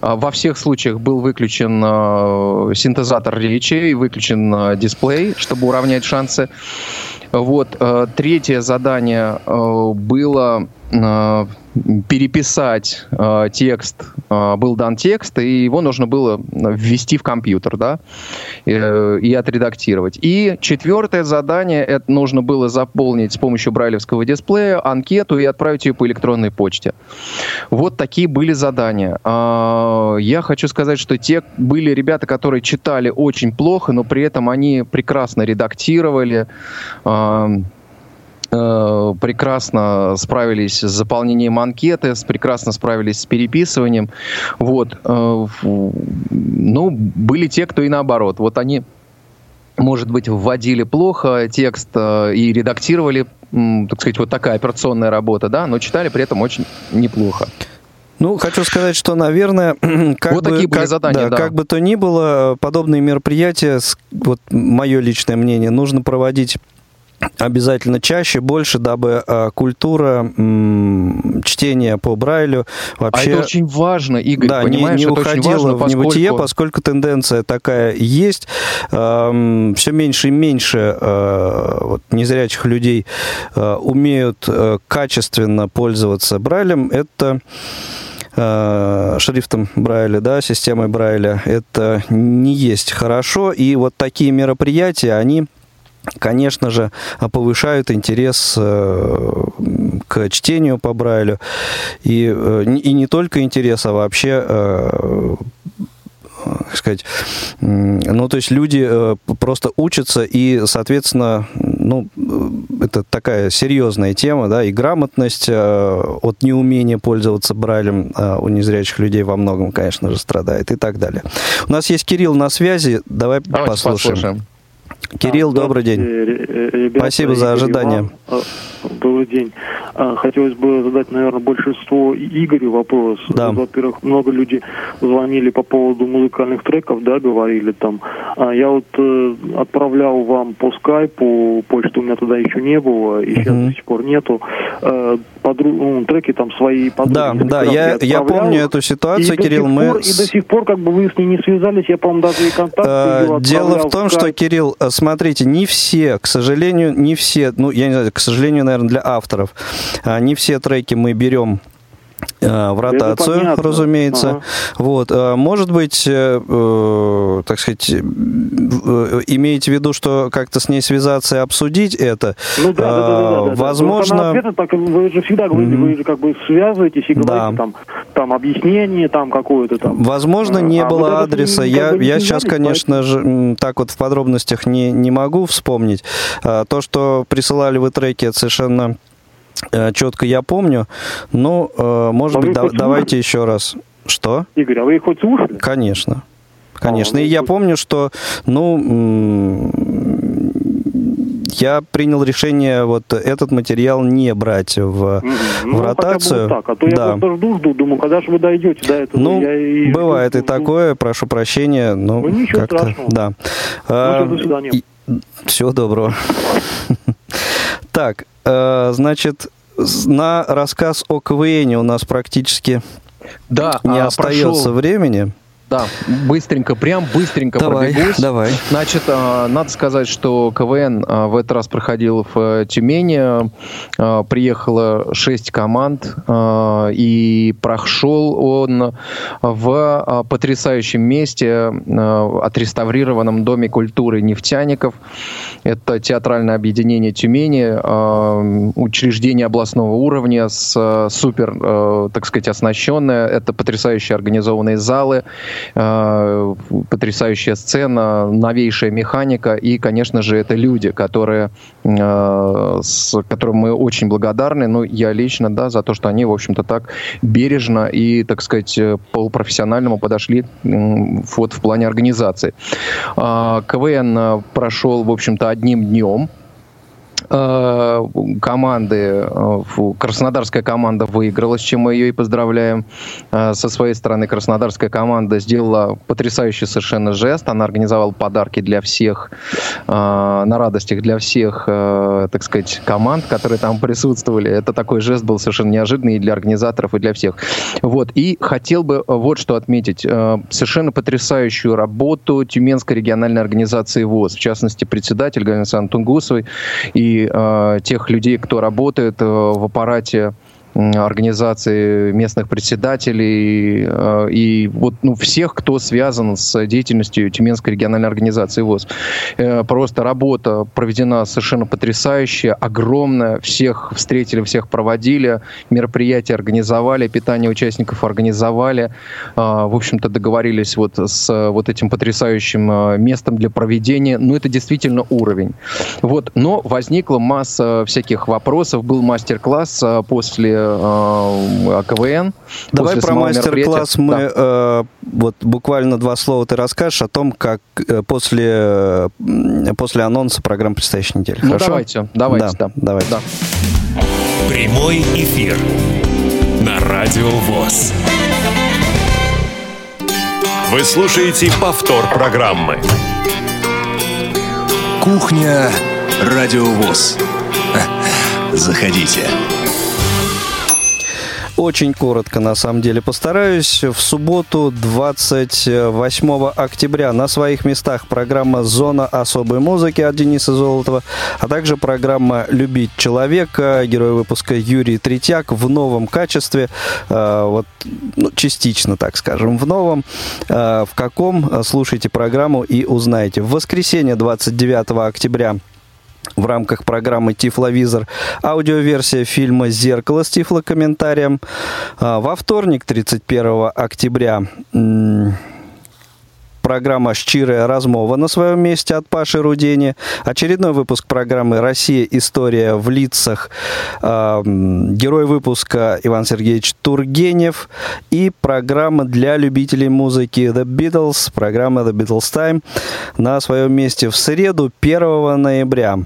во всех случаях был выключен э, синтезатор речи и выключен э, дисплей, чтобы уравнять шансы. Вот. Третье задание было переписать э, текст, э, был дан текст, и его нужно было ввести в компьютер, да, э, и отредактировать. И четвертое задание, это нужно было заполнить с помощью брайлевского дисплея анкету и отправить ее по электронной почте. Вот такие были задания. Э, я хочу сказать, что те были ребята, которые читали очень плохо, но при этом они прекрасно редактировали, Э, прекрасно справились с заполнением анкеты, прекрасно справились с переписыванием. Вот. Э, ну, были те, кто и наоборот. Вот они, может быть, вводили плохо текст э, и редактировали, так сказать, вот такая операционная работа, да, но читали при этом очень неплохо. Ну, хочу сказать, что, наверное, как, вот бы, такие как, задания, да, да. как бы то ни было, подобные мероприятия, вот мое личное мнение, нужно проводить обязательно чаще, больше, дабы э, культура м, чтения по Брайлю вообще... А это очень важно, Игорь, да, понимаешь? Не, не уходила важно, в поскольку... небытие, поскольку тенденция такая есть. Э, все меньше и меньше э, вот, незрячих людей э, умеют э, качественно пользоваться Брайлем. Это шрифтом Брайля, да, системой Брайля, это не есть хорошо. И вот такие мероприятия, они конечно же, повышают интерес э, к чтению по Брайлю. И, э, и не только интерес, а вообще э, сказать, ну, то есть люди просто учатся, и, соответственно, ну, это такая серьезная тема, да, и грамотность от неумения пользоваться Брайлем у незрячих людей во многом, конечно же, страдает и так далее. У нас есть Кирилл на связи, давай Давайте послушаем. послушаем. Кирилл, а, добрый день. Ребята, Спасибо за ожидание. Вам, добрый день. А, хотелось бы задать, наверное, большинство Игорю вопрос. Да. Во-первых, много людей звонили по поводу музыкальных треков, да, говорили там. А я вот э, отправлял вам по скайпу, почту у меня тогда еще не было, и сейчас до сих пор нету, э, подру... ну, треки там свои подруги. Да, да, я, я помню эту ситуацию, и Кирилл. Мы... Пор, и до сих пор как бы вы с ней не связались, я, по-моему, даже и контакты э, Дело в том, что, Кирилл, э, смотрите, не все, к сожалению, не все, ну, я не знаю, к сожалению, наверное, для авторов, а, не все треки мы берем в ротацию, разумеется. Ага. Вот, э, может быть, э, э, так сказать, э, имеете в виду, что как-то с ней связаться и обсудить это? Ну да, да, да, да, да. Возможно. Ответа, так, вы же всегда говорите, mm-hmm. вы же как бы связываетесь и говорите да. там, там объяснение, там какое-то там. Возможно, не а, было вот адреса. Я, я сейчас, конечно же, так вот в подробностях не, не могу вспомнить. То, что присылали вы треки, это совершенно Э, четко я помню. Ну, э, может а быть, да, давайте еще раз. Что? Игорь, а вы их хоть слушали? Конечно. Конечно. А, ну, и я помню, что, ну, я принял решение вот этот материал не брать в, ну, в ротацию. так, а то да. я просто жду, жду, думаю, когда же вы дойдете до этого. Ну, и бывает жду, и жду. такое, прошу прощения. Ну, ну ничего страшного. Да. Ну, а, до свидания. И, всего доброго. Так, э, значит, на рассказ о КВН у нас практически да, не а остается прошел... времени. Да, быстренько, прям быстренько давай, пробегусь. Давай. Значит, а, надо сказать, что КВН а, в этот раз проходил в э, Тюмени. А, приехало шесть команд, и прошел он в потрясающем месте, отреставрированном Доме культуры нефтяников. Это театральное объединение Тюмени, учреждение областного уровня с супер, так сказать, оснащенное. Это потрясающие организованные залы, потрясающая сцена, новейшая механика. И, конечно же, это люди, которые, э, с которым мы очень благодарны, ну, я лично, да, за то, что они, в общем-то, так бережно и, так сказать, полупрофессиональному подошли вот в плане организации. КВН прошел, в общем-то, одним днем, Э, команды, э, краснодарская команда выиграла, с чем мы ее и поздравляем. Э, со своей стороны краснодарская команда сделала потрясающий совершенно жест. Она организовала подарки для всех, на радостях для всех, так сказать, команд, которые там присутствовали. Это такой жест был совершенно неожиданный и для организаторов, и для всех. Вот. И хотел бы вот что отметить. Совершенно потрясающую работу Тюменской региональной организации ВОЗ, в частности, председатель Галина Александровна и э, тех людей, кто работает э, в аппарате организации местных председателей э, и вот ну, всех, кто связан с деятельностью Тюменской региональной организации ВОЗ. Э, просто работа проведена совершенно потрясающая, огромная. Всех встретили, всех проводили, мероприятия организовали, питание участников организовали. Э, в общем-то, договорились вот с вот этим потрясающим местом для проведения. Ну, это действительно уровень. Вот. Но возникла масса всяких вопросов. Был мастер-класс после э, КВН. Давай про мастер-класс мы да. э, вот буквально два слова ты расскажешь о том, как э, после, э, после анонса программы предстоящей недели. Ну, Хорошо? давайте, давайте, да. да. Давайте. Да. Прямой эфир на Радио ВОЗ. Вы слушаете повтор программы. Кухня Радио ВОЗ. Заходите. Очень коротко, на самом деле, постараюсь. В субботу, 28 октября, на своих местах программа «Зона особой музыки» от Дениса Золотова, а также программа «Любить человека», герой выпуска Юрий Третьяк в новом качестве, э, вот ну, частично, так скажем, в новом. Э, в каком? Слушайте программу и узнаете. В воскресенье, 29 октября, в рамках программы «Тифловизор» аудиоверсия фильма «Зеркало» с тифлокомментарием. А, во вторник, 31 октября, программа «Щирая размова» на своем месте от Паши Рудени. Очередной выпуск программы «Россия. История в лицах». Э, герой выпуска Иван Сергеевич Тургенев. И программа для любителей музыки «The Beatles», программа «The Beatles Time» на своем месте в среду, 1 ноября.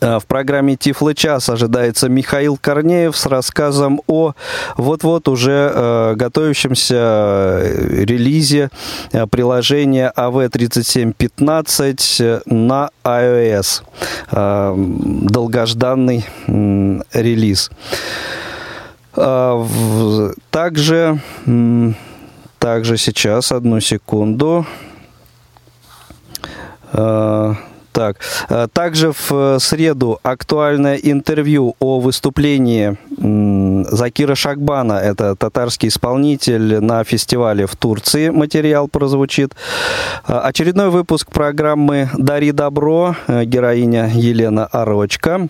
Э, в программе Тифлы час ожидается Михаил Корнеев с рассказом о вот-вот уже э, готовящемся э, релизе э, приложения AV3715 на iOS. Э, долгожданный э, релиз. Э, также, э, также сейчас, одну секунду. Э, так. Э, также в э, среду актуальное интервью о выступлении Закира Шакбана, это татарский исполнитель на фестивале в Турции, материал прозвучит. Э, очередной выпуск программы «Дари добро», героиня Елена Орочка.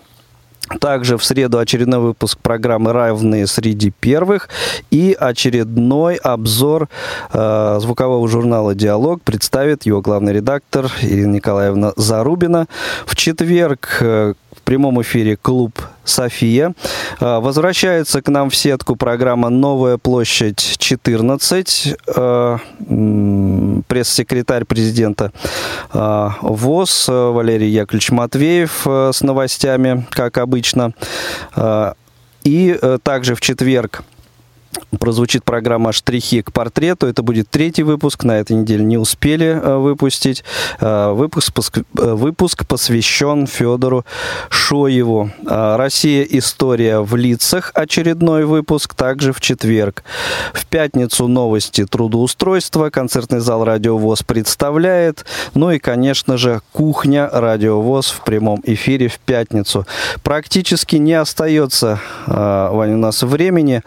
Также в среду очередной выпуск программы «Равные среди первых» и очередной обзор э, звукового журнала «Диалог» представит его главный редактор Ирина Николаевна Зарубина. В четверг э, в прямом эфире клуб «София». А, возвращается к нам в сетку программа «Новая площадь 14». А, пресс-секретарь президента а, ВОЗ Валерий Яковлевич Матвеев с новостями, как обычно. И э, также в четверг прозвучит программа «Штрихи к портрету». Это будет третий выпуск. На этой неделе не успели э, выпустить. Э, выпуск, э, выпуск посвящен Федору Шоеву. «Россия. История в лицах». Очередной выпуск. Также в четверг. В пятницу новости трудоустройства. Концертный зал «Радио ВОЗ» представляет. Ну и, конечно же, кухня «Радио ВОЗ» в прямом эфире в пятницу. Практически не остается, Ваня, у нас времени.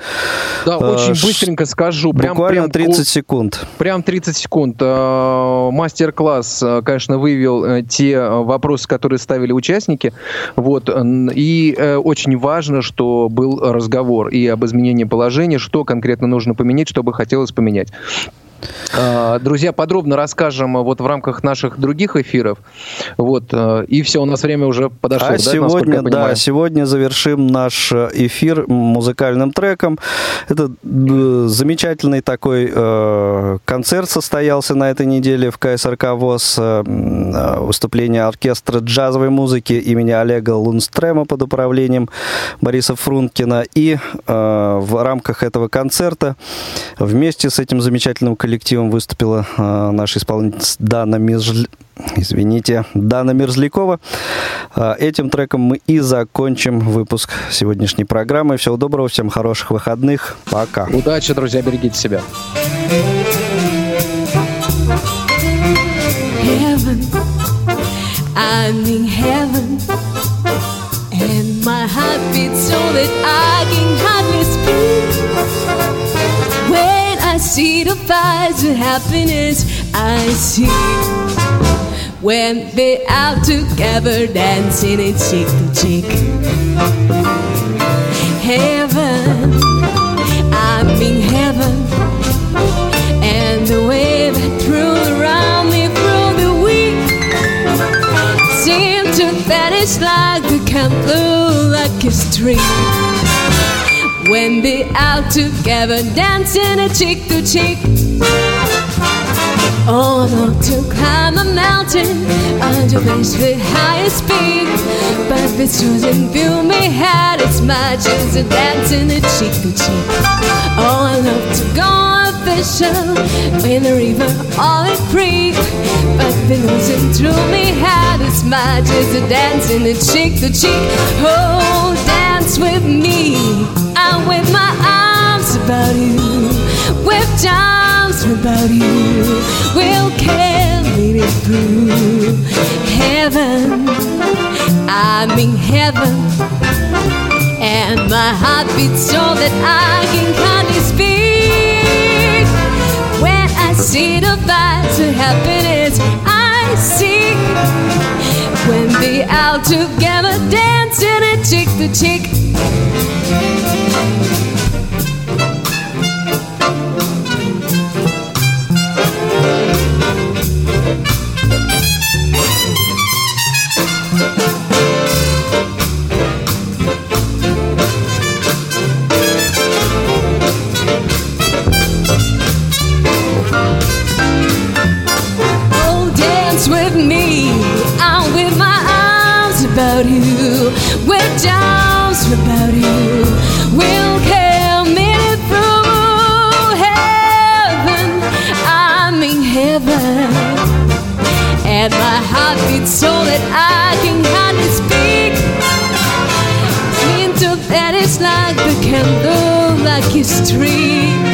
Да, очень быстренько скажу. Прям, Буквально прям, 30 секунд. Прям 30 секунд. Э, мастер-класс, э, конечно, выявил э, те вопросы, которые ставили участники. Вот. И очень важно, что был разговор и об изменении положения, что конкретно нужно поменять, что бы хотелось поменять. А, друзья, подробно расскажем вот в рамках наших других эфиров. Вот, э, и все, у нас время уже подошло. А да, сегодня, да, сегодня завершим наш эфир музыкальным треком. Это э, замечательный такой э, концерт состоялся на этой неделе в КСРК ВОЗ. Э, выступление оркестра джазовой музыки имени Олега Лунстрема под управлением Бориса Фрункина. И э, в рамках этого концерта вместе с этим замечательным коллективом коллективом выступила э, наша исполнительница Дана Межл... Извините, Дана Мерзлякова. Э, этим треком мы и закончим выпуск сегодняшней программы. Всего доброго, всем хороших выходных. Пока. Удачи, друзья, берегите себя. Heaven, I'm in heaven, and my heart beats so that I can hardly see the fires of happiness I see. When they're out together dancing and cheek to cheek. Heaven, I'm in heaven, and the wave that threw around me through the week. Seemed to vanish like the candle, like a stream when they out together dancing a cheek to cheek. Oh, not to climb a mountain under the highest peak, but this doesn't feel me had as much as a dancing a cheek to cheek. Oh, love to go on fishing in the river or the creek, but the doesn't through me had as much as a dancing a cheek to cheek. Oh, dance with me down with my arms about you, with charms about you, we'll carry it through heaven. I'm in heaven, and my heart beats so that I can hardly speak. When I see the vibes of happiness, I see when they out together dancing chick, the chick. With doubts about you, will carry me through heaven. I'm in heaven, and my heart beats so that I can hardly speak. Into that is like the candle, like a street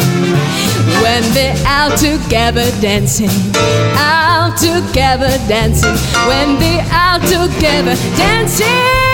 when they're out together dancing, out together dancing, when they're out together dancing.